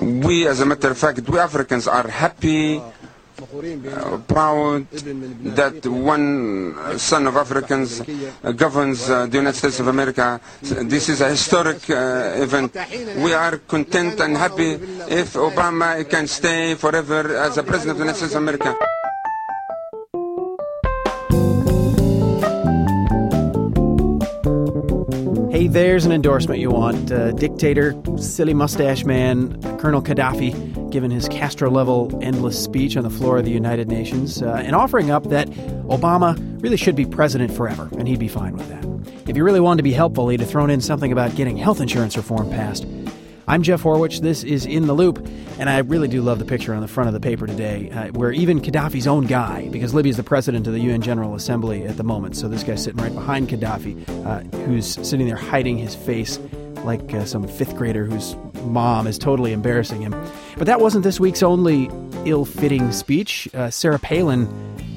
We, as a matter of fact, we Africans are happy, uh, proud that one son of Africans governs uh, the United States of America. This is a historic uh, event. We are content and happy if Obama can stay forever as a president of the United States of America. There's an endorsement you want. Uh, dictator, silly mustache man, Colonel Gaddafi, giving his Castro level endless speech on the floor of the United Nations uh, and offering up that Obama really should be president forever, and he'd be fine with that. If you really wanted to be helpful, he'd have thrown in something about getting health insurance reform passed. I'm Jeff Horwich. This is In the Loop, and I really do love the picture on the front of the paper today, uh, where even Gaddafi's own guy, because Libya's the president of the UN General Assembly at the moment, so this guy's sitting right behind Gaddafi, uh, who's sitting there hiding his face like uh, some fifth grader whose mom is totally embarrassing him. But that wasn't this week's only ill fitting speech. Uh, Sarah Palin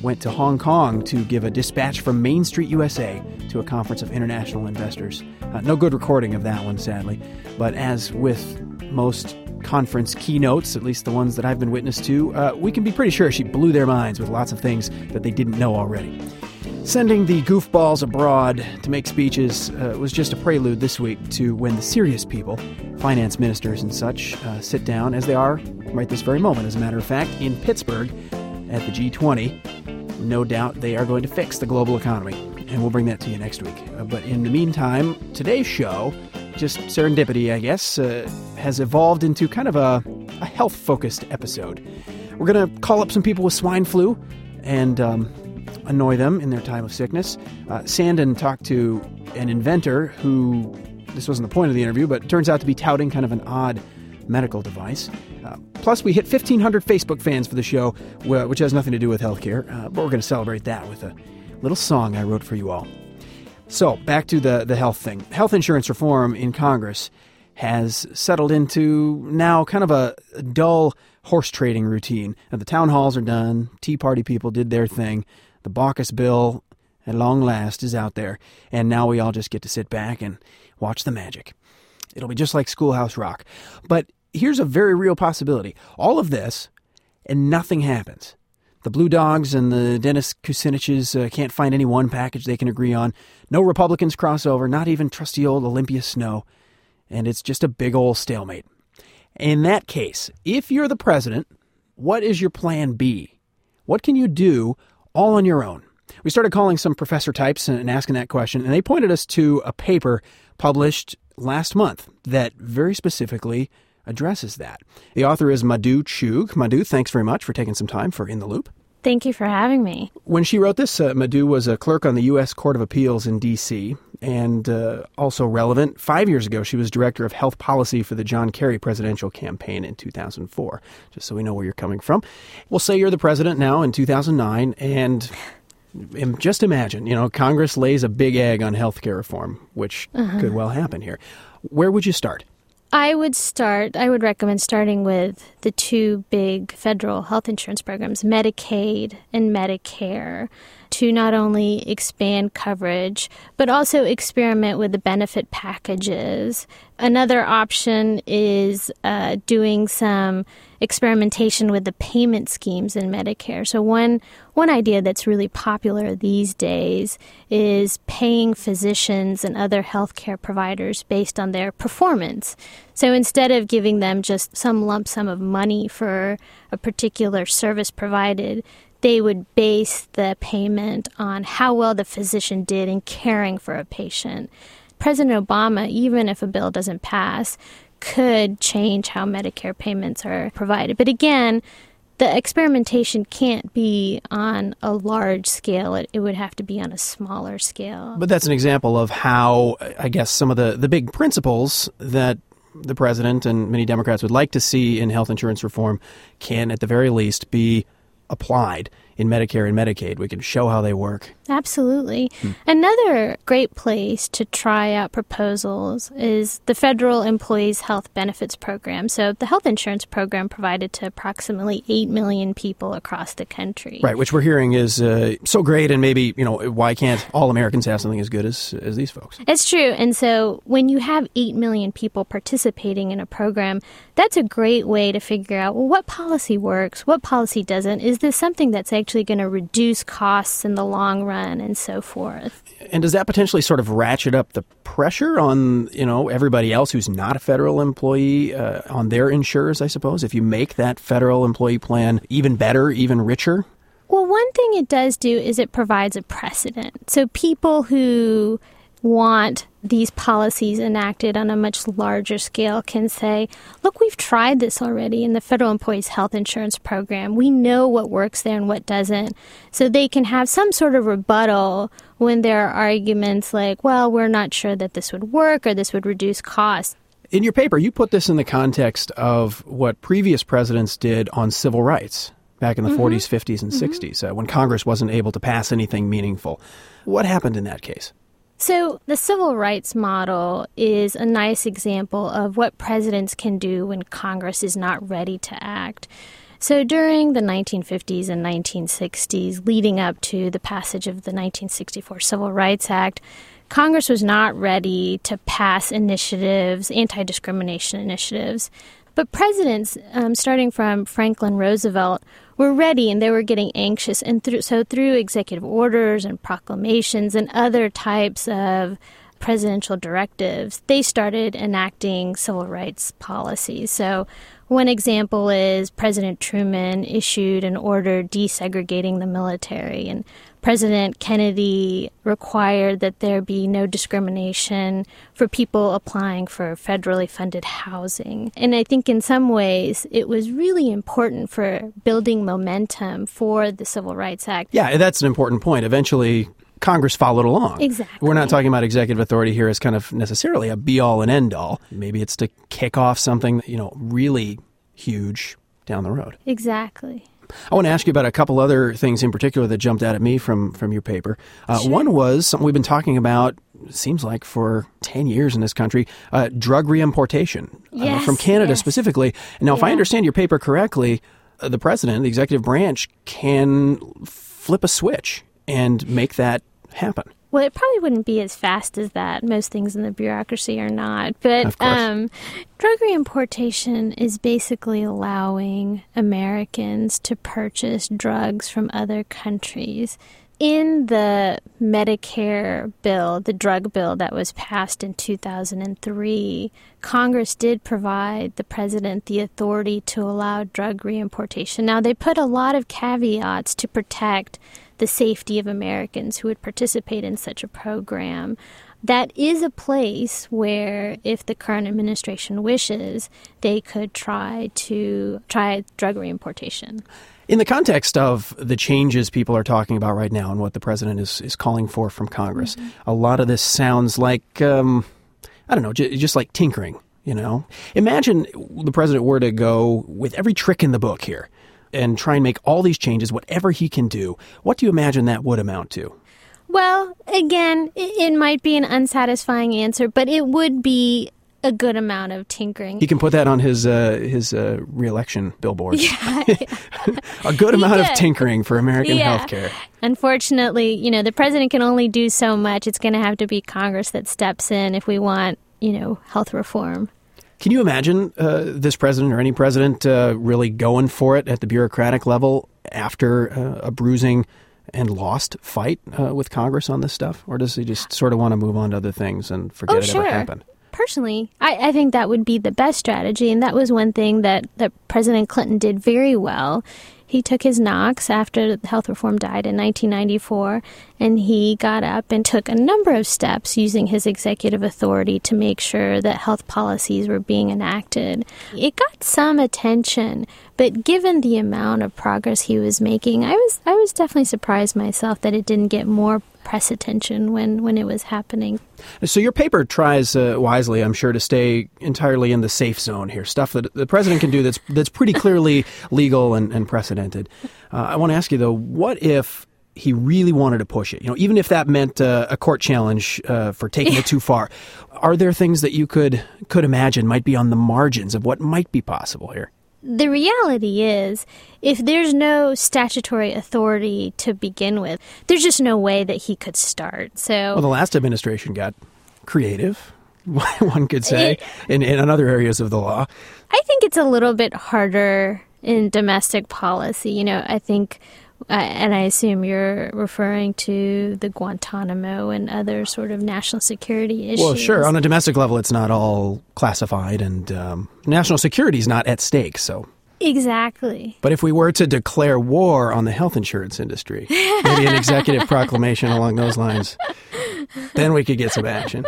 went to Hong Kong to give a dispatch from Main Street USA a conference of international investors. Uh, no good recording of that one, sadly. But as with most conference keynotes, at least the ones that I've been witness to, uh, we can be pretty sure she blew their minds with lots of things that they didn't know already. Sending the goofballs abroad to make speeches uh, was just a prelude this week to when the serious people, finance ministers and such, uh, sit down, as they are right this very moment, as a matter of fact, in Pittsburgh at the G20. No doubt they are going to fix the global economy, and we'll bring that to you next week. Uh, but in the meantime, today's show, just serendipity, I guess, uh, has evolved into kind of a, a health focused episode. We're going to call up some people with swine flu and um, annoy them in their time of sickness. Uh, Sanden talked to an inventor who, this wasn't the point of the interview, but turns out to be touting kind of an odd medical device. Uh, plus, we hit 1,500 Facebook fans for the show, which has nothing to do with healthcare, uh, but we're going to celebrate that with a little song I wrote for you all. So, back to the, the health thing. Health insurance reform in Congress has settled into now kind of a dull horse trading routine. The town halls are done, Tea Party people did their thing, the Baucus bill, at long last, is out there, and now we all just get to sit back and watch the magic. It'll be just like Schoolhouse Rock. But here's a very real possibility. All of this, and nothing happens. The Blue Dogs and the Dennis Kuciniches uh, can't find any one package they can agree on. No Republicans cross over, not even trusty old Olympia Snowe. And it's just a big old stalemate. In that case, if you're the president, what is your plan B? What can you do all on your own? We started calling some professor types and asking that question, and they pointed us to a paper published last month that very specifically addresses that. The author is Madhu Chugh. Madhu, thanks very much for taking some time for In the Loop. Thank you for having me. When she wrote this, uh, Madhu was a clerk on the U.S. Court of Appeals in D.C. and uh, also relevant. Five years ago, she was director of health policy for the John Kerry presidential campaign in 2004, just so we know where you're coming from. We'll say you're the president now in 2009, and just imagine, you know, Congress lays a big egg on health care reform, which uh-huh. could well happen here. Where would you start? I would start, I would recommend starting with the two big federal health insurance programs, Medicaid and Medicare, to not only expand coverage, but also experiment with the benefit packages. Another option is uh, doing some experimentation with the payment schemes in Medicare. So one one idea that's really popular these days is paying physicians and other healthcare providers based on their performance. So instead of giving them just some lump sum of money for a particular service provided, they would base the payment on how well the physician did in caring for a patient. President Obama, even if a bill doesn't pass, could change how Medicare payments are provided. But again, the experimentation can't be on a large scale. It, it, would have to be on a smaller scale. But that's an example of how, I guess, some of the, the big principles that the president and many Democrats would like to see in health insurance reform can, at the very least, be applied in Medicare and Medicaid. We can show how they work. Absolutely. Hmm. Another great place to try out proposals is the Federal Employees Health Benefits Program. So, the health insurance program provided to approximately 8 million people across the country. Right, which we're hearing is uh, so great, and maybe, you know, why can't all Americans have something as good as, as these folks? It's true. And so, when you have 8 million people participating in a program, that's a great way to figure out well, what policy works, what policy doesn't. Is this something that's actually going to reduce costs in the long run? and so forth. And does that potentially sort of ratchet up the pressure on you know everybody else who's not a federal employee uh, on their insurers? I suppose if you make that federal employee plan even better, even richer. Well, one thing it does do is it provides a precedent. So people who want these policies enacted on a much larger scale can say, look, we've tried this already in the Federal Employees Health Insurance Program. We know what works there and what doesn't. So they can have some sort of rebuttal when there are arguments like, well, we're not sure that this would work or this would reduce costs. In your paper, you put this in the context of what previous presidents did on civil rights back in the mm-hmm. 40s, 50s, and mm-hmm. 60s uh, when Congress wasn't able to pass anything meaningful. What happened in that case? So, the civil rights model is a nice example of what presidents can do when Congress is not ready to act. So, during the 1950s and 1960s, leading up to the passage of the 1964 Civil Rights Act, Congress was not ready to pass initiatives, anti discrimination initiatives. But presidents, um, starting from Franklin Roosevelt, were ready and they were getting anxious. And through, so, through executive orders and proclamations and other types of presidential directives, they started enacting civil rights policies. So, one example is President Truman issued an order desegregating the military, and President Kennedy required that there be no discrimination for people applying for federally funded housing. And I think in some ways it was really important for building momentum for the Civil Rights Act. Yeah, that's an important point. Eventually, Congress followed along. Exactly. We're not talking about executive authority here as kind of necessarily a be all and end all. Maybe it's to kick off something, you know, really huge down the road. Exactly. I want to ask you about a couple other things in particular that jumped out at me from from your paper. Uh, sure. One was something we've been talking about. Seems like for ten years in this country, uh, drug reimportation yes, uh, from Canada yes. specifically. Now, yeah. if I understand your paper correctly, uh, the president, the executive branch, can flip a switch and make that happen. Well, it probably wouldn't be as fast as that. Most things in the bureaucracy are not. But um, drug reimportation is basically allowing Americans to purchase drugs from other countries. In the Medicare bill, the drug bill that was passed in 2003, Congress did provide the president the authority to allow drug reimportation. Now, they put a lot of caveats to protect the safety of Americans who would participate in such a program. That is a place where, if the current administration wishes, they could try to try drug reimportation. In the context of the changes people are talking about right now and what the president is, is calling for from Congress, mm-hmm. a lot of this sounds like, um, I don't know, j- just like tinkering, you know? Imagine the president were to go with every trick in the book here and try and make all these changes, whatever he can do, what do you imagine that would amount to? Well, again, it might be an unsatisfying answer, but it would be a good amount of tinkering. He can put that on his uh, his uh, reelection billboard. Yeah, a good amount of tinkering for American yeah. healthcare. Unfortunately, you know, the president can only do so much. It's going to have to be Congress that steps in if we want, you know, health reform. Can you imagine uh, this president or any president uh, really going for it at the bureaucratic level after uh, a bruising and lost fight uh, with Congress on this stuff? Or does he just sort of want to move on to other things and forget oh, it sure. ever happened? Personally, I, I think that would be the best strategy. And that was one thing that, that President Clinton did very well he took his knocks after health reform died in 1994, and he got up and took a number of steps using his executive authority to make sure that health policies were being enacted. It got some attention, but given the amount of progress he was making, I was I was definitely surprised myself that it didn't get more press attention when, when it was happening. So your paper tries uh, wisely, I'm sure, to stay entirely in the safe zone here. Stuff that the president can do that's that's pretty clearly legal and, and precedented. Uh, I want to ask you though, what if he really wanted to push it? You know, even if that meant uh, a court challenge uh, for taking it too far, are there things that you could could imagine might be on the margins of what might be possible here? The reality is, if there's no statutory authority to begin with, there's just no way that he could start. So, well, the last administration got creative, one could say, it, in, in other areas of the law. I think it's a little bit harder in domestic policy. You know, I think uh, and I assume you're referring to the Guantanamo and other sort of national security issues. Well, sure. On a domestic level, it's not all classified, and um, national security is not at stake. So Exactly. But if we were to declare war on the health insurance industry, maybe an executive proclamation along those lines, then we could get some action.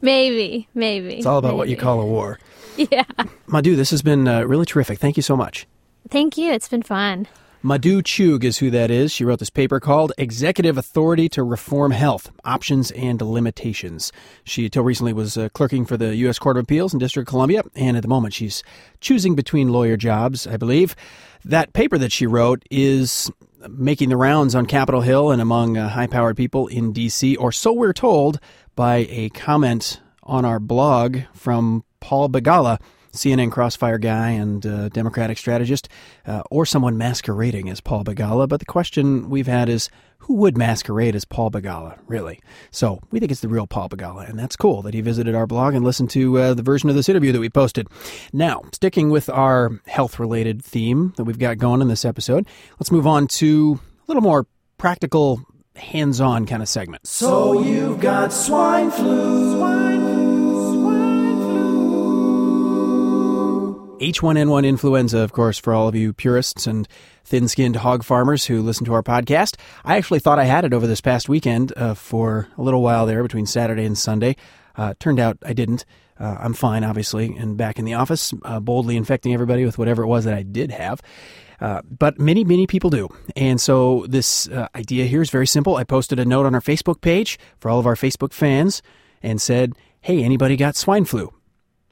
Maybe, maybe. It's all about maybe. what you call a war. Yeah. Madhu, this has been uh, really terrific. Thank you so much. Thank you. It's been fun. Madhu Chugh is who that is. She wrote this paper called Executive Authority to Reform Health Options and Limitations. She, until recently, was uh, clerking for the U.S. Court of Appeals in District of Columbia, and at the moment, she's choosing between lawyer jobs, I believe. That paper that she wrote is making the rounds on Capitol Hill and among uh, high powered people in D.C., or so we're told by a comment on our blog from Paul Begala CNN Crossfire guy and uh, Democratic strategist, uh, or someone masquerading as Paul Begala. But the question we've had is who would masquerade as Paul Begala, really? So we think it's the real Paul Begala, and that's cool that he visited our blog and listened to uh, the version of this interview that we posted. Now, sticking with our health related theme that we've got going in this episode, let's move on to a little more practical, hands on kind of segment. So you've got swine flu. Swine flu. H1N1 influenza, of course, for all of you purists and thin skinned hog farmers who listen to our podcast. I actually thought I had it over this past weekend uh, for a little while there between Saturday and Sunday. Uh, turned out I didn't. Uh, I'm fine, obviously, and back in the office, uh, boldly infecting everybody with whatever it was that I did have. Uh, but many, many people do. And so this uh, idea here is very simple. I posted a note on our Facebook page for all of our Facebook fans and said, Hey, anybody got swine flu?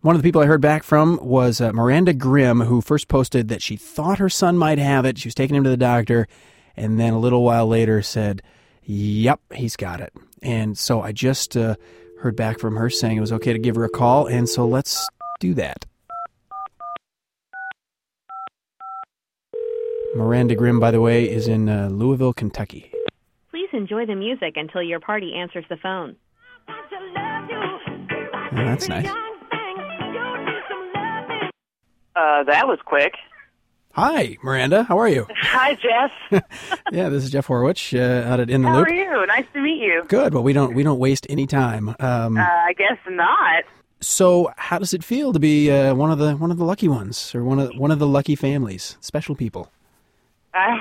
One of the people I heard back from was uh, Miranda Grimm, who first posted that she thought her son might have it. She was taking him to the doctor, and then a little while later said, Yep, he's got it. And so I just uh, heard back from her saying it was okay to give her a call, and so let's do that. Miranda Grimm, by the way, is in uh, Louisville, Kentucky. Please enjoy the music until your party answers the phone. Oh, that's nice. Uh, that was quick. Hi, Miranda. How are you? Hi, Jeff. yeah, this is Jeff Horwich uh, out at In the How Loop. are you? Nice to meet you. Good. Well, we don't we don't waste any time. Um, Uh, I guess not. so, how does it feel to be uh, one of the one of the lucky ones, or one of one of the lucky families, special people? I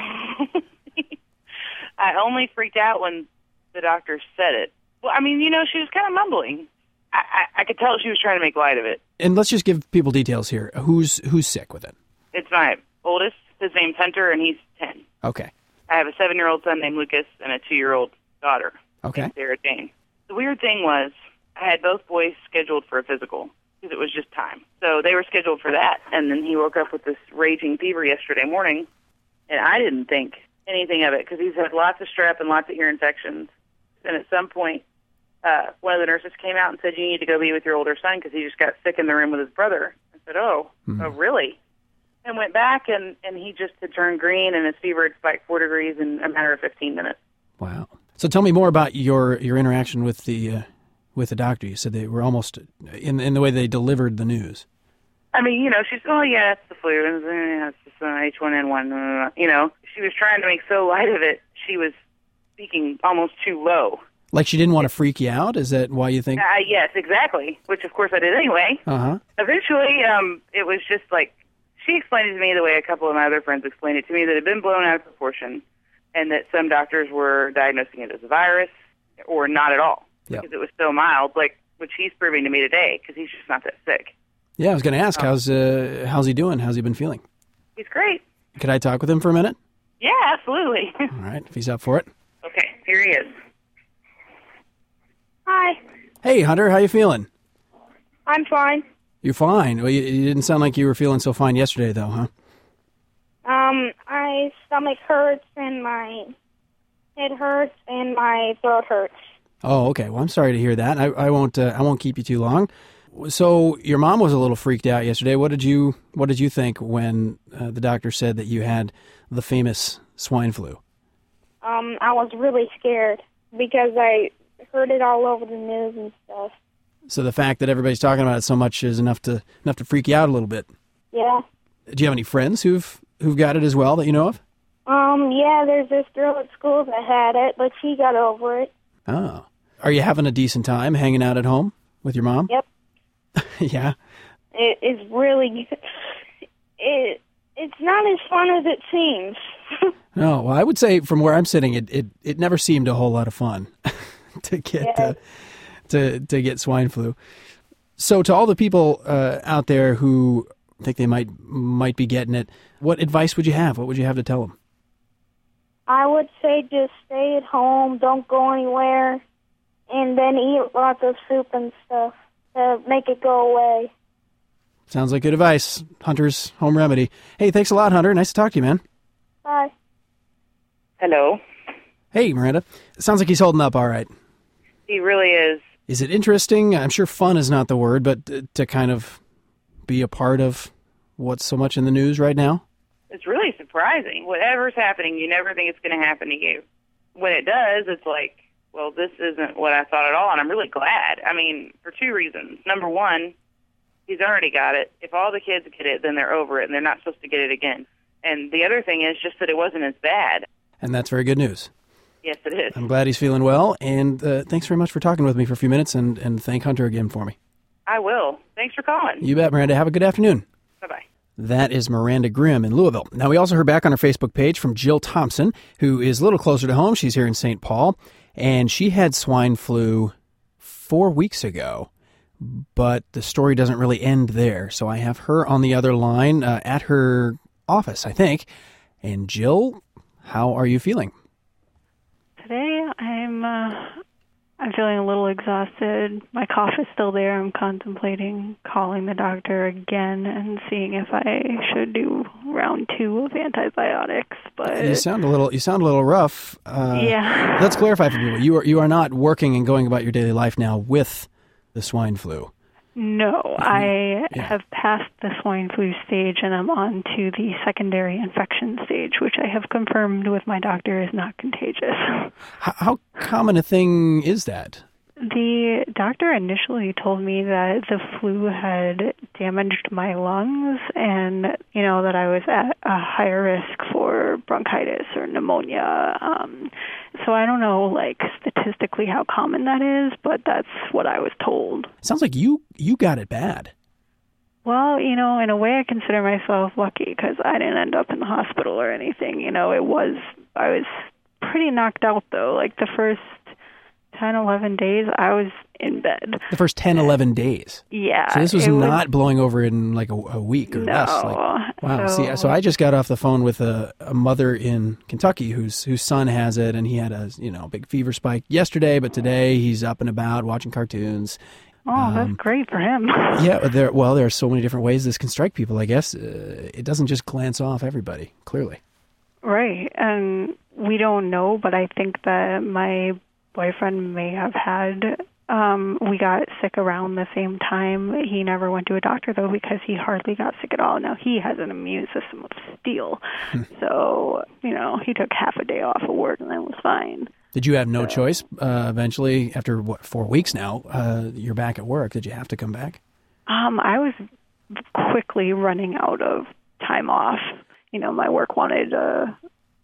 I only freaked out when the doctor said it. Well, I mean, you know, she was kind of mumbling. I, I, I could tell she was trying to make light of it. And let's just give people details here. Who's who's sick with it? It's my oldest. His name's Hunter, and he's ten. Okay. I have a seven-year-old son named Lucas and a two-year-old daughter, Okay. Sarah Jane. The weird thing was, I had both boys scheduled for a physical because it was just time. So they were scheduled for that, and then he woke up with this raging fever yesterday morning, and I didn't think anything of it because he's had lots of strep and lots of ear infections. And at some point, uh, one of the nurses came out and said, "You need to go be with your older son because he just got sick in the room with his brother." I said, "Oh, oh, really?" And went back, and and he just had turned green, and his fever had spiked four degrees in a matter of 15 minutes. Wow. So tell me more about your your interaction with the uh, with the doctor. You said they were almost in in the way they delivered the news. I mean, you know, she's oh yeah, it's the flu, and uh, yeah, it's just uh, H1N1. Uh, you know, she was trying to make so light of it. She was speaking almost too low. Like she didn't want to freak you out. Is that why you think? Uh, yes, exactly. Which of course I did anyway. Uh huh. Eventually, um, it was just like she explained it to me the way a couple of my other friends explained it to me that it had been blown out of proportion, and that some doctors were diagnosing it as a virus or not at all because it was so mild. Like which he's proving to me today because he's just not that sick. Yeah, I was going to ask how's uh, how's he doing? How's he been feeling? He's great. Could I talk with him for a minute? Yeah, absolutely. All right, if he's up for it. okay, here he is. Hi. Hey, Hunter, how you feeling? I'm fine. You're fine. Well, you, you didn't sound like you were feeling so fine yesterday, though, huh? Um, my stomach hurts and my head hurts and my throat hurts. Oh, okay. Well, I'm sorry to hear that. I, I won't. Uh, I won't keep you too long. So, your mom was a little freaked out yesterday. What did you What did you think when uh, the doctor said that you had the famous swine flu? Um, I was really scared because I heard it all over the news and stuff. So the fact that everybody's talking about it so much is enough to enough to freak you out a little bit. Yeah. Do you have any friends who've who've got it as well that you know of? Um, yeah, there's this girl at school that had it, but she got over it. Oh, are you having a decent time hanging out at home with your mom? Yep. yeah. It is really it it's not as fun as it seems. No, well, I would say from where I'm sitting, it it, it never seemed a whole lot of fun to get Yeah. uh, to to get swine flu. So, to all the people uh, out there who think they might might be getting it, what advice would you have? What would you have to tell them? I would say just stay at home, don't go anywhere, and then eat lots of soup and stuff to make it go away. Sounds like good advice. Hunter's home remedy. Hey, thanks a lot, Hunter. Nice to talk to you, man. Bye. Hello. Hey, Miranda. Sounds like he's holding up all right. He really is. Is it interesting? I'm sure fun is not the word, but to kind of be a part of what's so much in the news right now. It's really surprising. Whatever's happening, you never think it's going to happen to you. When it does, it's like, well, this isn't what I thought at all, and I'm really glad. I mean, for two reasons. Number one, he's already got it. If all the kids get it, then they're over it, and they're not supposed to get it again. And the other thing is just that it wasn't as bad. And that's very good news. Yes, it is. I'm glad he's feeling well. And uh, thanks very much for talking with me for a few minutes and, and thank Hunter again for me. I will. Thanks for calling. You bet, Miranda. Have a good afternoon. Bye bye. That is Miranda Grimm in Louisville. Now, we also heard back on our Facebook page from Jill Thompson, who is a little closer to home. She's here in St. Paul, and she had swine flu four weeks ago. But the story doesn't really end there. So I have her on the other line uh, at her office, I think. And Jill, how are you feeling? Today I'm uh, I'm feeling a little exhausted. My cough is still there. I'm contemplating calling the doctor again and seeing if I should do round two of antibiotics. But You sound a little. You sound a little rough. Uh, Yeah. Let's clarify for people. You are you are not working and going about your daily life now with the swine flu. No, mm-hmm. I Yeah. have passed the swine flu stage and I'm on to the secondary infection stage, which I have confirmed with my doctor is not contagious. How, how common a thing is that? The doctor initially told me that the flu had damaged my lungs and, you know, that I was at a higher risk for bronchitis or pneumonia. Um, so I don't know, like, statistically how common that is, but that's what I was told. Sounds like you you got it bad. Well, you know, in a way, I consider myself lucky because I didn't end up in the hospital or anything. You know, it was, I was pretty knocked out, though. Like, the first 10, 11 days, I was in bed. The first 10, 11 days. Yeah. So this was not blowing over in like a, a week or No. less. Like, wow. So- See, so I just got off the phone with a, a mother in Kentucky whose whose son has it, and he had a you know big fever spike yesterday, but today he's up and about watching cartoons. Oh, that's great for him. Yeah, there. Well, there are so many different ways this can strike people. I guess uh, it doesn't just glance off everybody. Clearly. Right. And we don't know, but I think that my boyfriend may have had um we got sick around the same time. He never went to a doctor though because he hardly got sick at all. Now he has an immune system of steel. so, you know, he took half a day off of work and then was fine. Did you have no choice? Uh, eventually, after what four weeks now, uh, you're back at work. Did you have to come back? Um, I was quickly running out of time off. You know, my work wanted a,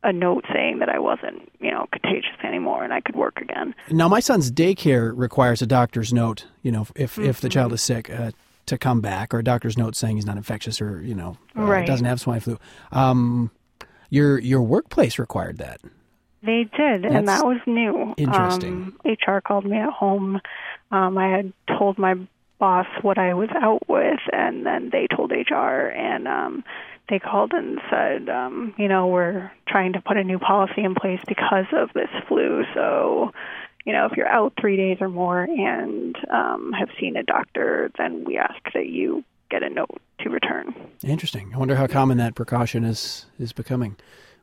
a note saying that I wasn't, you know, contagious anymore and I could work again. Now, my son's daycare requires a doctor's note. You know, if if the child is sick, uh, to come back, or a doctor's note saying he's not infectious or you know uh, Right. doesn't have swine flu. Um, your your workplace required that. They did, and that was new. interesting. Um, HR called me at home. Um, I had told my boss what I was out with, and then they told HR, and um, they called and said, um, you know, we're trying to put a new policy in place because of this flu. So, you know, if you're out three days or more and um, have seen a doctor, then we ask that you get a note to return. Interesting. I wonder how common that precaution is is becoming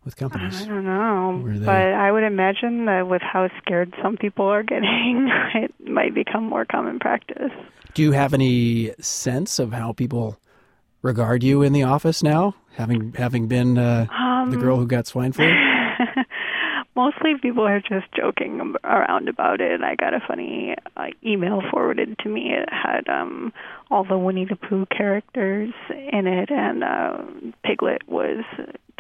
with companies. I don't know, but I would imagine that with how scared some people are getting, it might become more common practice. Do you have any sense of how people regard you in the office now, having having been uh, the girl who got swine flu? Mostly people are just joking around about it. I got a funny uh, email forwarded to me. It had um all the Winnie the Pooh characters in it, and uh, Piglet was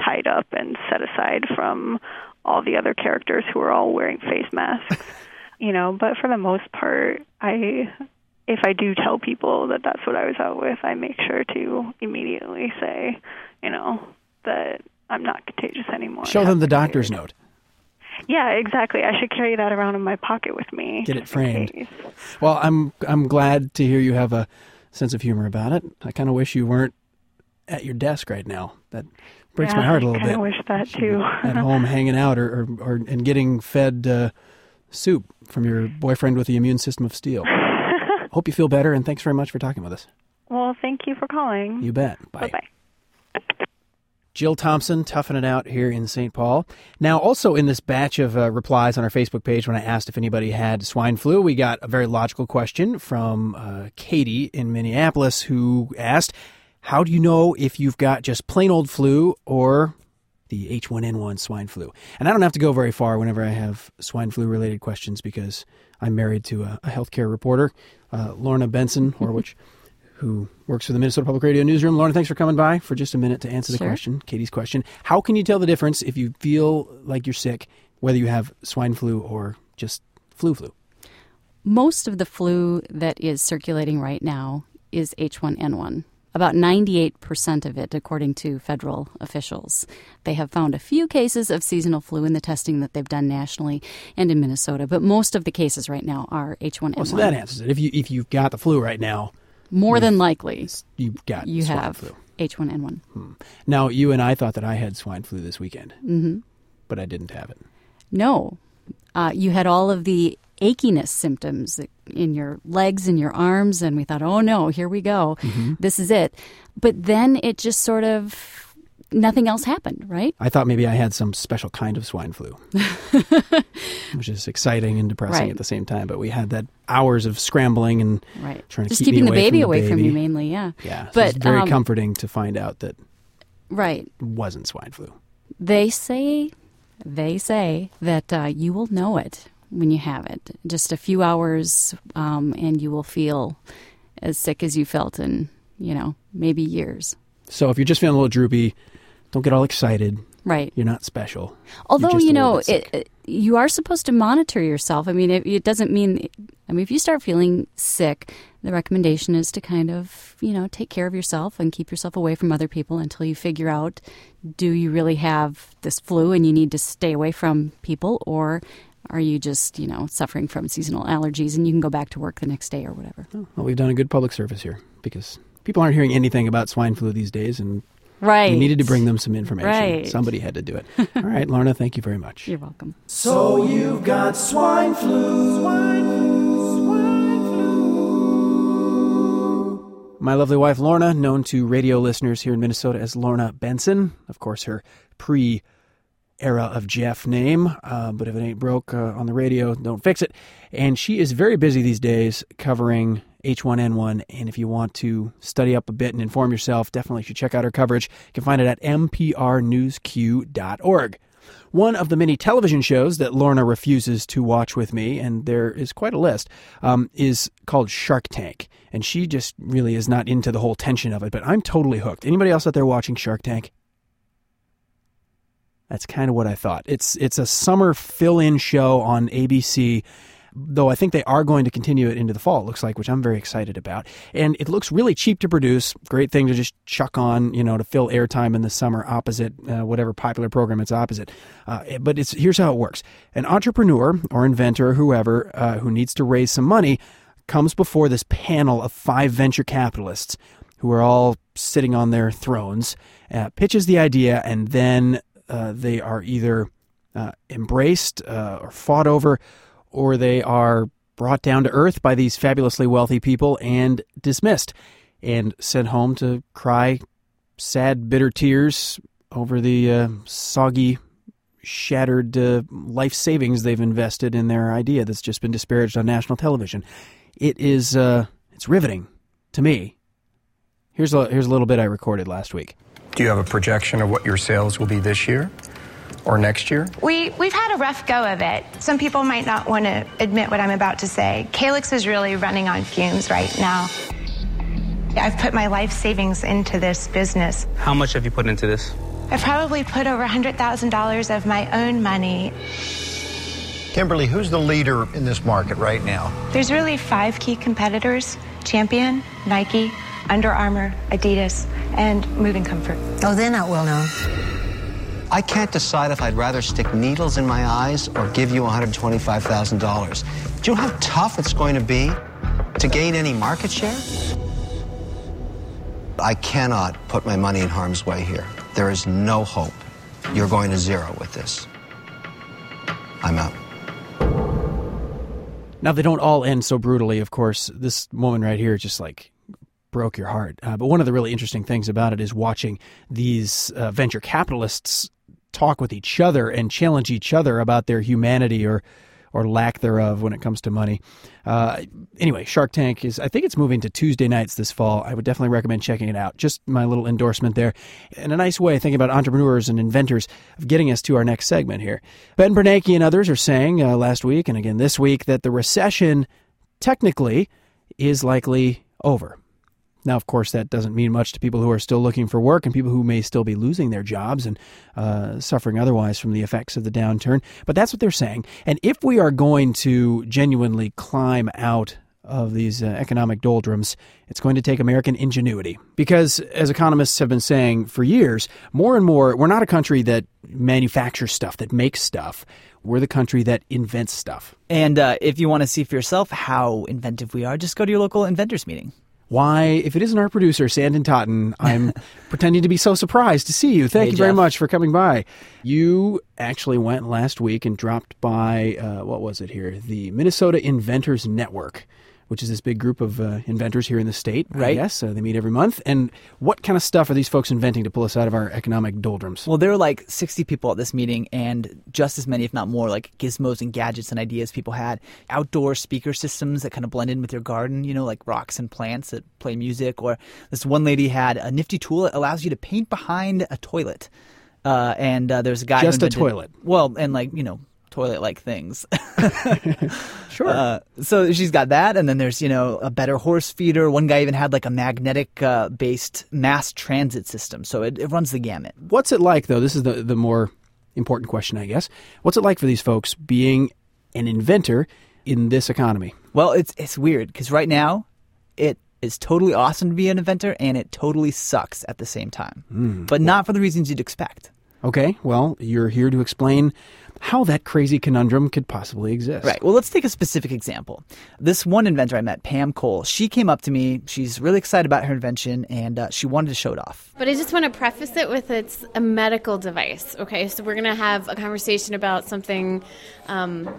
tied up and set aside from all the other characters who were all wearing face masks. you know, but for the most part, I if I do tell people that that's what I was out with, I make sure to immediately say, you know, that I'm not contagious anymore. Show them the doctor's note. Yeah, exactly. I should carry that around in my pocket with me. Get it framed. case. Well, I'm I'm glad to hear you have a sense of humor about it. I kind of wish you weren't at your desk right now. That breaks Yeah, my heart a little bit. wish that too. at home hanging out or, or, or and getting fed uh, soup from your boyfriend with the immune system of steel. Hope you feel better, and thanks very much for talking with us. Well, thank you for calling. You bet. Bye. Bye. Jill Thompson toughing it out here in St. Paul. Now, also in this batch of uh, replies on our Facebook page, when I asked if anybody had swine flu, we got a very logical question from uh, Katie in Minneapolis who asked, How do you know if you've got just plain old flu or the H1N1 swine flu? And I don't have to go very far whenever I have swine flu related questions because I'm married to a, a healthcare reporter, uh, Lorna Benson, Horwich who works for the Minnesota Public Radio Newsroom. Lorna, thanks for coming by for just a minute to answer the Sure. question, Katie's question. How can you tell the difference if you feel like you're sick, whether you have swine flu or just flu flu? Most of the flu that is circulating right now is H1N1. About 98% of it, according to federal officials. They have found a few cases of seasonal flu in the testing that they've done nationally and in Minnesota, but most of the cases right now are H1N1. Oh, so that answers it. If you if you've got the flu right now, More than likely, you've got you have flu. H1N1. Now, you and I thought that I had swine flu this weekend, hmm but I didn't have it. No. Uh, you had all of the achiness symptoms in your legs and your arms, and we thought, oh no, here we go. Mm-hmm. This is it. But then it just sort of, nothing else happened, right? I thought maybe I had some special kind of swine flu, which is exciting and depressing Right. at the same time. But we had that hours of scrambling and Right. trying to Just keep keeping the away baby from the away from you mainly, yeah. Yeah, so But, it's very um, comforting to find out that Right. it wasn't swine flu. They say, they say that uh, you will know it when you have it. Just a few hours, um, and you will feel as sick as you felt in, you know, maybe years. So if you're just feeling a little droopy, don't get all excited. Right. You're not special. Although you know, it, it- you are supposed to monitor yourself. I mean, it, it doesn't mean. I mean, if you start feeling sick, the recommendation is to kind of you know take care of yourself and keep yourself away from other people until you figure out do you really have this flu and you need to stay away from people, or are you just you know suffering from seasonal allergies and you can go back to work the next day or whatever. Oh, well, we've done a good public service here because people aren't hearing anything about swine flu these days, and Right. we needed to bring them some information. Right. Somebody had to do it. all right, Lorna, thank you very much. You're welcome. So you've got swine flu. Swine flu. Swine flu. My lovely wife, Lorna, known to radio listeners here in Minnesota as Lorna Benson. Of course, her pre era of Jeff name, uh, but if it ain't broke uh, on the radio, don't fix it. And she is very busy these days covering H1N1. And if you want to study up a bit and inform yourself, definitely should check out her coverage. You can find it at mprnewsq.org. One of the many television shows that Lorna refuses to watch with me, and there is quite a list, um, is called Shark Tank. And she just really is not into the whole tension of it, but I'm totally hooked. Anybody else out there watching Shark Tank? That's kind of what I thought. It's it's a summer fill-in show on ABC, though I think they are going to continue it into the fall. It looks like, which I'm very excited about. And it looks really cheap to produce. Great thing to just chuck on, you know, to fill airtime in the summer opposite uh, whatever popular program it's opposite. Uh, but it's here's how it works: an entrepreneur or inventor or whoever uh, who needs to raise some money comes before this panel of five venture capitalists who are all sitting on their thrones, uh, pitches the idea, and then uh, they are either uh, embraced uh, or fought over, or they are brought down to earth by these fabulously wealthy people and dismissed and sent home to cry sad, bitter tears over the uh, soggy, shattered uh, life savings they've invested in their idea that's just been disparaged on national television. It is it's riveting to me. Here's a here's a little bit I recorded last week. Do you have a projection of what your sales will be this year or next year? We, we've had a rough go of it. Some people might not want to admit what I'm about to say. Calyx is really running on fumes right now. I've put my life savings into this business. How much have you put into this? I've probably put over $100,000 of my own money. Kimberly, who's the leader in this market right now? There's really five key competitors Champion, Nike, Under Armour, Adidas, and Moving Comfort. Oh, they're not well known. I can't decide if I'd rather stick needles in my eyes or give you $125,000. Do you know how tough it's going to be to gain any market share? I cannot put my money in harm's way here. There is no hope. You're going to zero with this. I'm out. Now, they don't all end so brutally, of course. This woman right here just like broke your heart. Uh, but one of the really interesting things about it is watching these uh, venture capitalists talk with each other and challenge each other about their humanity or or lack thereof when it comes to money. Uh, anyway, Shark Tank is, I think it's moving to Tuesday nights this fall. I would definitely recommend checking it out. Just my little endorsement there. And a nice way, thinking about entrepreneurs and inventors, of getting us to our next segment here. Ben Bernanke and others are saying uh, last week and again this week that the recession technically is likely over. Now, of course, that doesn't mean much to people who are still looking for work and people who may still be losing their jobs and uh, suffering otherwise from the effects of the downturn. But that's what they're saying. And if we are going to genuinely climb out of these uh, economic doldrums, it's going to take American ingenuity. Because, as economists have been saying for years, more and more, we're not a country that manufactures stuff, that makes stuff. We're the country that invents stuff. And uh, if you want to see for yourself how inventive we are, just go to your local inventors meeting why, if it isn't our producer, Sanden Totten, I'm pretending to be so surprised to see you. Thank hey, you Jeff. very much for coming by. You actually went last week and dropped by, uh, what was it here? The Minnesota Inventors Network which is this big group of uh, inventors here in the state. Right. Yes, uh, they meet every month. And what kind of stuff are these folks inventing to pull us out of our economic doldrums? Well, there are like 60 people at this meeting, and just as many, if not more, like gizmos and gadgets and ideas people had. Outdoor speaker systems that kind of blend in with your garden, you know, like rocks and plants that play music. Or this one lady had a nifty tool that allows you to paint behind a toilet. Uh, and uh, there's a guy just who a toilet. Well, and like you know, toilet-like things. sure. Uh, so she's got that, and then there's you know a better horse feeder. One guy even had like a magnetic-based mass transit system, so it, it runs the gamut. What's it like, though? This is the the more important question, I guess. What's it like for these folks being an inventor in this economy? Well, it's it's weird because right now it is totally awesome to be an inventor, and it totally sucks at the same time, Mm. but not for the reasons you'd expect. Okay, well, you're here to explain how that crazy conundrum could possibly exist. Right. Well, let's take a specific example. This one inventor I met, Pam Cole, she came up to me. She's really excited about her invention and uh, she wanted to show it off. But I just want to preface it with it's a medical device. Okay, so we're going to have a conversation about something um,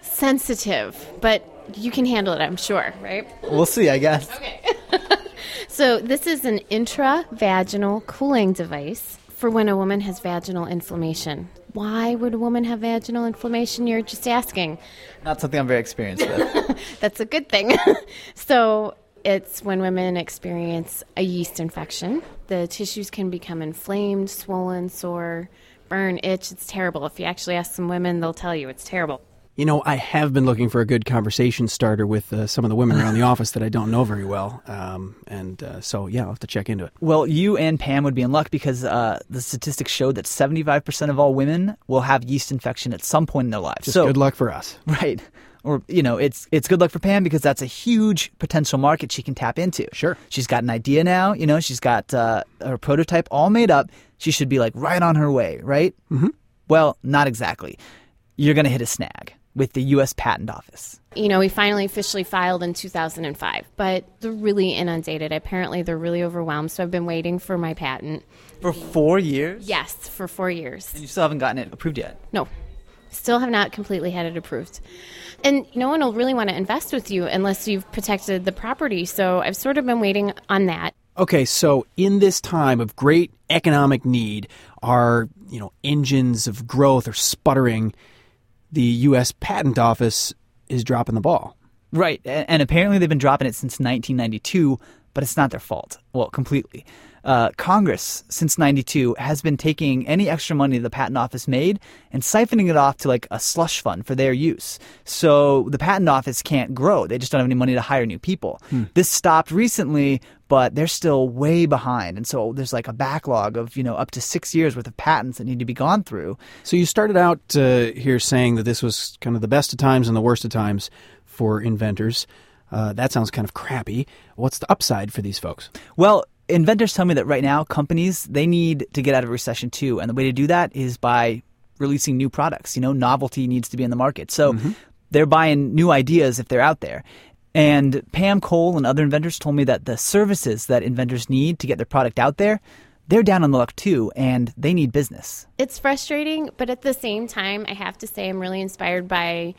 sensitive, but you can handle it, I'm sure, right? We'll see, I guess. Okay. so, this is an intravaginal cooling device for when a woman has vaginal inflammation. Why would a woman have vaginal inflammation? You're just asking. Not something I'm very experienced with. That's a good thing. so, it's when women experience a yeast infection. The tissues can become inflamed, swollen, sore, burn, itch. It's terrible. If you actually ask some women, they'll tell you it's terrible. You know, I have been looking for a good conversation starter with uh, some of the women around the office that I don't know very well. Um, and uh, so, yeah, I'll have to check into it. Well, you and Pam would be in luck because uh, the statistics showed that 75% of all women will have yeast infection at some point in their lives. Just so, good luck for us. Right. Or, you know, it's it's good luck for Pam because that's a huge potential market she can tap into. Sure. She's got an idea now, you know, she's got uh, her prototype all made up. She should be like right on her way, right? Mm-hmm. Well, not exactly. You're going to hit a snag with the U.S. Patent Office. You know, we finally officially filed in 2005, but they're really inundated. Apparently, they're really overwhelmed, so I've been waiting for my patent. For four years? Yes, for four years. And you still haven't gotten it approved yet? No. Still have not completely had it approved. And no one will really want to invest with you unless you've protected the property. So I've sort of been waiting on that. Okay, so in this time of great economic need, our you know engines of growth are sputtering. The U.S. Patent Office is dropping the ball. Right, and apparently they've been dropping it since 1992, but it's not their fault. Well, completely. Uh, Congress, since 92, has been taking any extra money the patent office made and siphoning it off to like a slush fund for their use. So the patent office can't grow. They just don't have any money to hire new people. Hmm. This stopped recently, but they're still way behind. And so there's like a backlog of, you know, up to six years worth of patents that need to be gone through. So you started out uh, here saying that this was kind of the best of times and the worst of times for inventors. Uh, that sounds kind of crappy. What's the upside for these folks? Well, inventors tell me that right now companies they need to get out of recession too, and the way to do that is by releasing new products. You know, novelty needs to be in the market, so mm-hmm. they're buying new ideas if they're out there. And Pam Cole and other inventors told me that the services that inventors need to get their product out there, they're down on the luck too, and they need business. It's frustrating, but at the same time, I have to say I'm really inspired by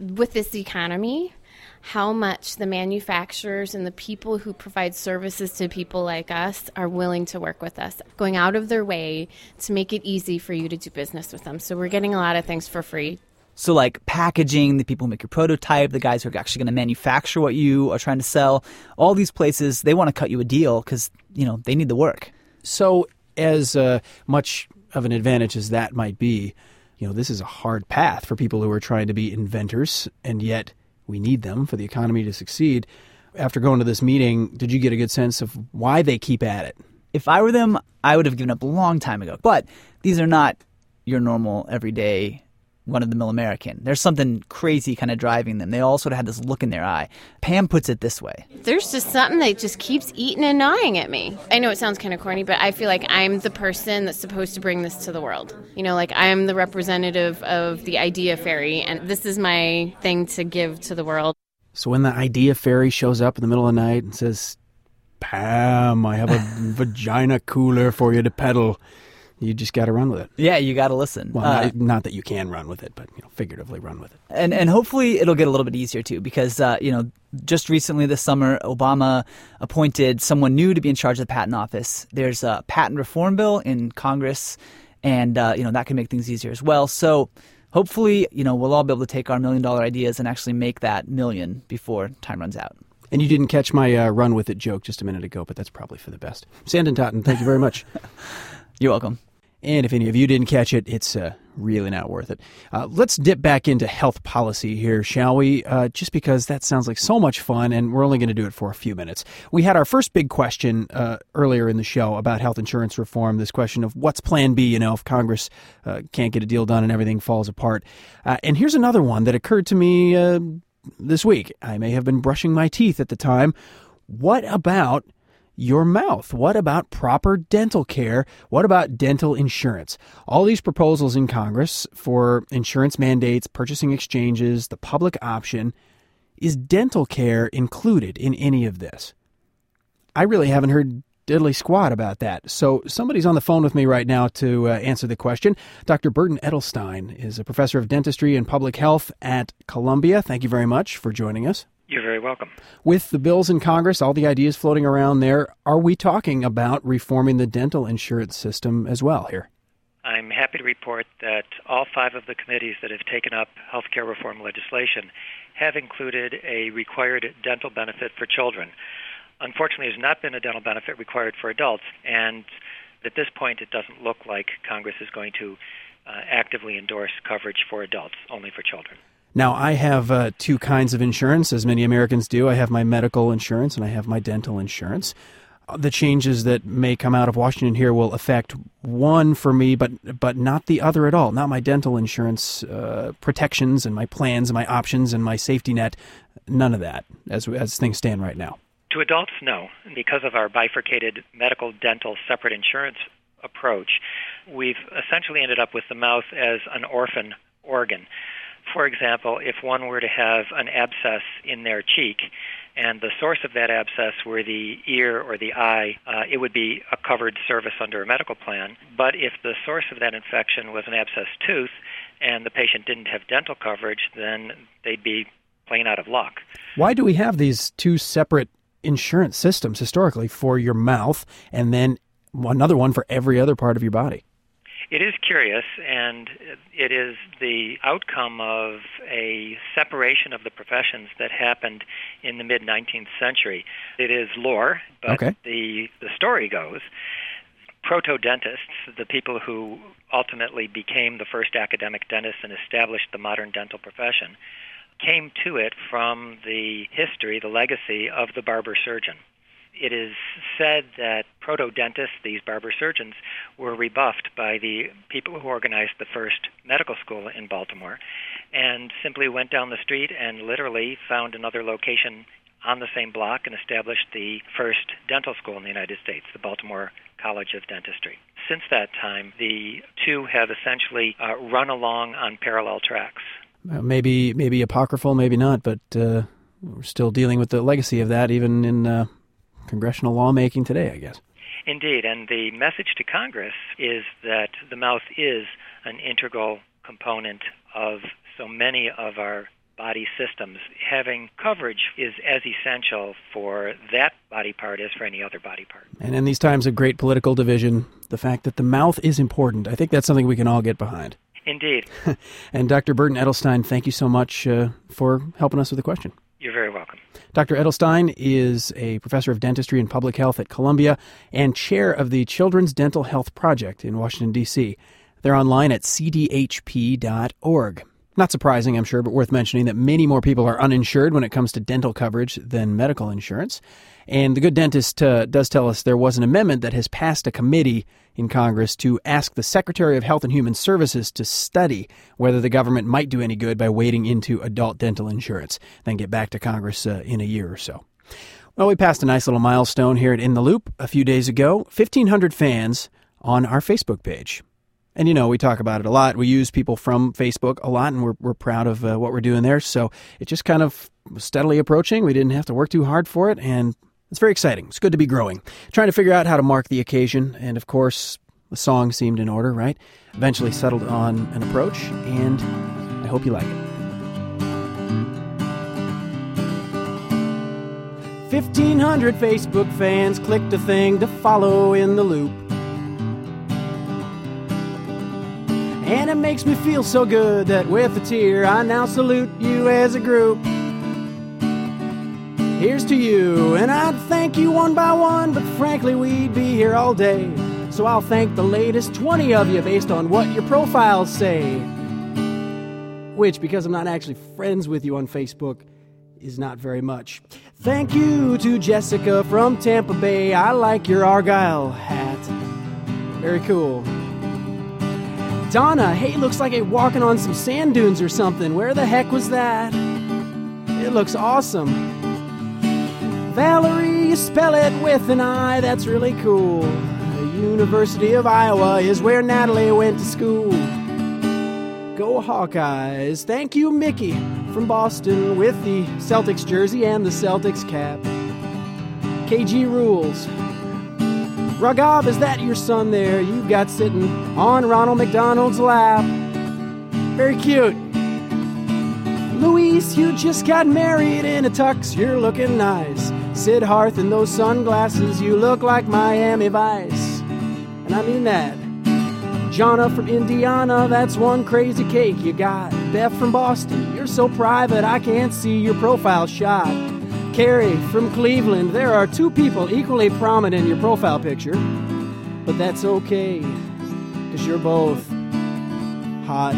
with this economy how much the manufacturers and the people who provide services to people like us are willing to work with us, going out of their way to make it easy for you to do business with them. So we're getting a lot of things for free. So, like packaging, the people who make your prototype, the guys who are actually going to manufacture what you are trying to sell, all these places, they want to cut you a deal because, you know, they need the work. So, as uh, much of an advantage as that might be, you know, this is a hard path for people who are trying to be inventors, and yet we need them for the economy to succeed. After going to this meeting, did you get a good sense of why they keep at it? If I were them, I would have given up a long time ago. But these are not your normal everyday one of the mill American. There's something crazy kind of driving them. They all sort of had this look in their eye. Pam puts it this way There's just something that just keeps eating and gnawing at me. I know it sounds kind of corny, but I feel like I'm the person that's supposed to bring this to the world. You know, like I'm the representative of the idea fairy, and this is my thing to give to the world. So when the idea fairy shows up in the middle of the night and says, Pam, I have a vagina cooler for you to pedal you just got to run with it. Yeah, you got to listen. Well, uh, not, not, that you can run with it, but you know, figuratively run with it. And and hopefully it'll get a little bit easier too, because uh, you know, just recently this summer, Obama appointed someone new to be in charge of the patent office. There's a patent reform bill in Congress, and uh, you know that can make things easier as well. So hopefully, you know, we'll all be able to take our million dollar ideas and actually make that million before time runs out. And you didn't catch my uh, run with it joke just a minute ago, but that's probably for the best. Sanden Totten, thank you very much. You're welcome. And if any of you didn't catch it, it's uh, really not worth it. Uh, let's dip back into health policy here, shall we? Uh, just because that sounds like so much fun, and we're only going to do it for a few minutes. We had our first big question uh, earlier in the show about health insurance reform. This question of what's Plan B, you know, if Congress uh, can't get a deal done and everything falls apart. Uh, and here's another one that occurred to me this week. I may have been brushing my teeth at the time. What about your mouth? What about proper dental care? What about dental insurance? All these proposals in Congress for insurance mandates, purchasing exchanges, the public option. Is dental care included in any of this? I really haven't heard diddly squat about that. So somebody's on the phone with me right now to uh, answer the question. Dr. Burton Edelstein is a professor of dentistry and public health at Columbia. Thank you very much for joining us. You're very welcome. With the bills in Congress, all the ideas floating around there, are we talking about reforming the dental insurance system as well here? I'm happy to report that all five of the committees that have taken up healthcare reform legislation have included a required dental benefit for children. Unfortunately, there's not been a dental benefit required for adults, and at this point, it doesn't look like Congress is going to uh, actively endorse coverage for adults, only for children. Now, I have uh, two kinds of insurance, as many Americans do. I have my medical insurance and I have my dental insurance. The changes that may come out of Washington here will affect one for me, but but not the other at all. Not my dental insurance uh, protections and my plans and my options and my safety net. None of that, as as things stand right now. To adults, no, because of our bifurcated medical dental separate insurance approach, we've essentially ended up with the mouth as an orphan organ for example, if one were to have an abscess in their cheek, and the source of that abscess were the ear or the eye, uh, it would be a covered service under a medical plan. But if the source of that infection was an abscess tooth, and the patient didn't have dental coverage, then they'd be plain out of luck. Why do we have these two separate insurance systems historically for your mouth and then another one for every other part of your body? It is curious, and it is the outcome of a separation of the professions that happened in the mid 19th century. It is lore, but Okay. the the story goes proto-dentists, the people who ultimately became the first academic dentists and established the modern dental profession, came to it from the history, the legacy of the barber surgeon. It is said that proto dentists, these barber surgeons, were rebuffed by the people who organized the first medical school in Baltimore and simply went down the street and literally found another location on the same block and established the first dental school in the United States, the Baltimore College of Dentistry. Since that time, the two have essentially uh, run along on parallel tracks. Maybe maybe apocryphal, maybe not, but uh, we're still dealing with the legacy of that even in uh, congressional lawmaking today, I guess. Indeed, and the message to Congress is that the mouth is an integral component of so many of our body systems. Having coverage is as essential for that body part as for any other body part. And in these times of great political division, the fact that the mouth is important, I think that's something we can all get behind. Indeed. and Dr. Burton Edelstein, thank you so much uh, for helping us with the question. Dr. Edelstein is a professor of dentistry and public health at Columbia and chair of the Children's Dental Health Project in Washington, D.C. They're online at cdhp.org. Not surprising, I'm sure, but worth mentioning that many more people are uninsured when it comes to dental coverage than medical insurance. And the good dentist uh, does tell us there was an amendment that has passed a committee in Congress to ask the Secretary of Health and Human Services to study whether the government might do any good by wading into adult dental insurance, then get back to Congress uh, in a year or so. Well, we passed a nice little milestone here at In the Loop a few days ago 1,500 fans on our Facebook page. And you know, we talk about it a lot. We use people from Facebook a lot, and we're, we're proud of uh, what we're doing there. So it just kind of steadily approaching. We didn't have to work too hard for it, and it's very exciting. It's good to be growing. Trying to figure out how to mark the occasion, and of course, the song seemed in order, right? Eventually settled on an approach, and I hope you like it. 1,500 Facebook fans clicked a thing to follow in the loop. And it makes me feel so good that with a tear I now salute you as a group. Here's to you, and I'd thank you one by one, but frankly, we'd be here all day. So I'll thank the latest 20 of you based on what your profiles say. Which, because I'm not actually friends with you on Facebook, is not very much. Thank you to Jessica from Tampa Bay. I like your Argyle hat. Very cool. Donna, hey, looks like it walking on some sand dunes or something. Where the heck was that? It looks awesome. Valerie, you spell it with an I, that's really cool. The University of Iowa is where Natalie went to school. Go Hawkeyes. Thank you, Mickey from Boston with the Celtics jersey and the Celtics cap. KG rules. Raghav, is that your son there you've got sitting on Ronald McDonald's lap? Very cute. Luis, you just got married in a tux, you're looking nice. Sid Harth in those sunglasses, you look like Miami Vice. And I mean that. Jonna from Indiana, that's one crazy cake you got. Beth from Boston, you're so private I can't see your profile shot. Carrie from Cleveland, there are two people equally prominent in your profile picture. But that's okay, because you're both hot.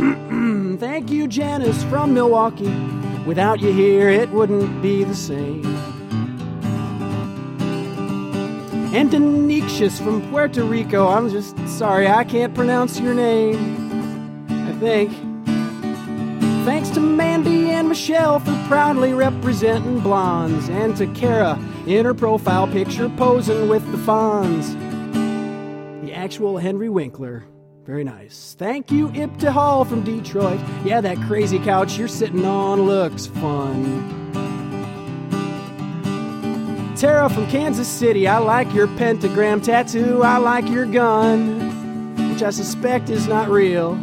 Thank you, Janice from Milwaukee. Without you here, it wouldn't be the same. And from Puerto Rico. I'm just sorry, I can't pronounce your name. I think. Thanks to Mandy and Michelle for proudly representing blondes, and to Kara in her profile picture posing with the Fonz. The actual Henry Winkler. Very nice. Thank you, Ipta Hall from Detroit. Yeah, that crazy couch you're sitting on looks fun. Tara from Kansas City, I like your pentagram tattoo, I like your gun. which I suspect is not real.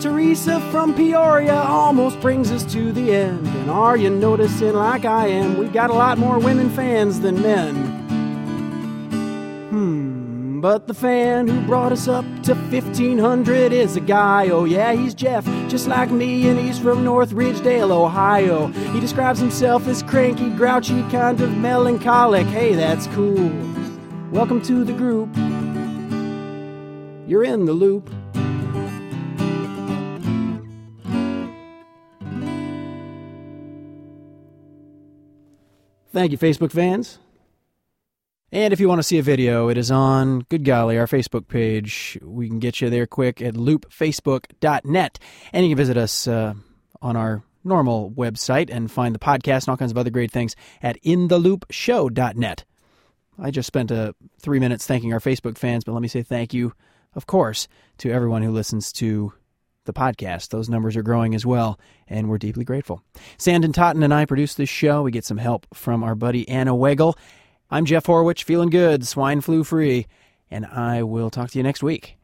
Teresa from Peoria almost brings us to the end. And are you noticing, like I am, we got a lot more women fans than men? But the fan who brought us up to 1500 is a guy. Oh, yeah, he's Jeff, just like me, and he's from North Ridgeville, Ohio. He describes himself as cranky, grouchy, kind of melancholic. Hey, that's cool. Welcome to the group. You're in the loop. Thank you, Facebook fans. And if you want to see a video, it is on, good golly, our Facebook page. We can get you there quick at loopfacebook.net. And you can visit us uh, on our normal website and find the podcast and all kinds of other great things at intheloopshow.net. I just spent uh, three minutes thanking our Facebook fans, but let me say thank you, of course, to everyone who listens to the podcast. Those numbers are growing as well, and we're deeply grateful. Sanden Totten and I produce this show. We get some help from our buddy Anna Weigel. I'm Jeff Horwich, feeling good, swine flu free, and I will talk to you next week.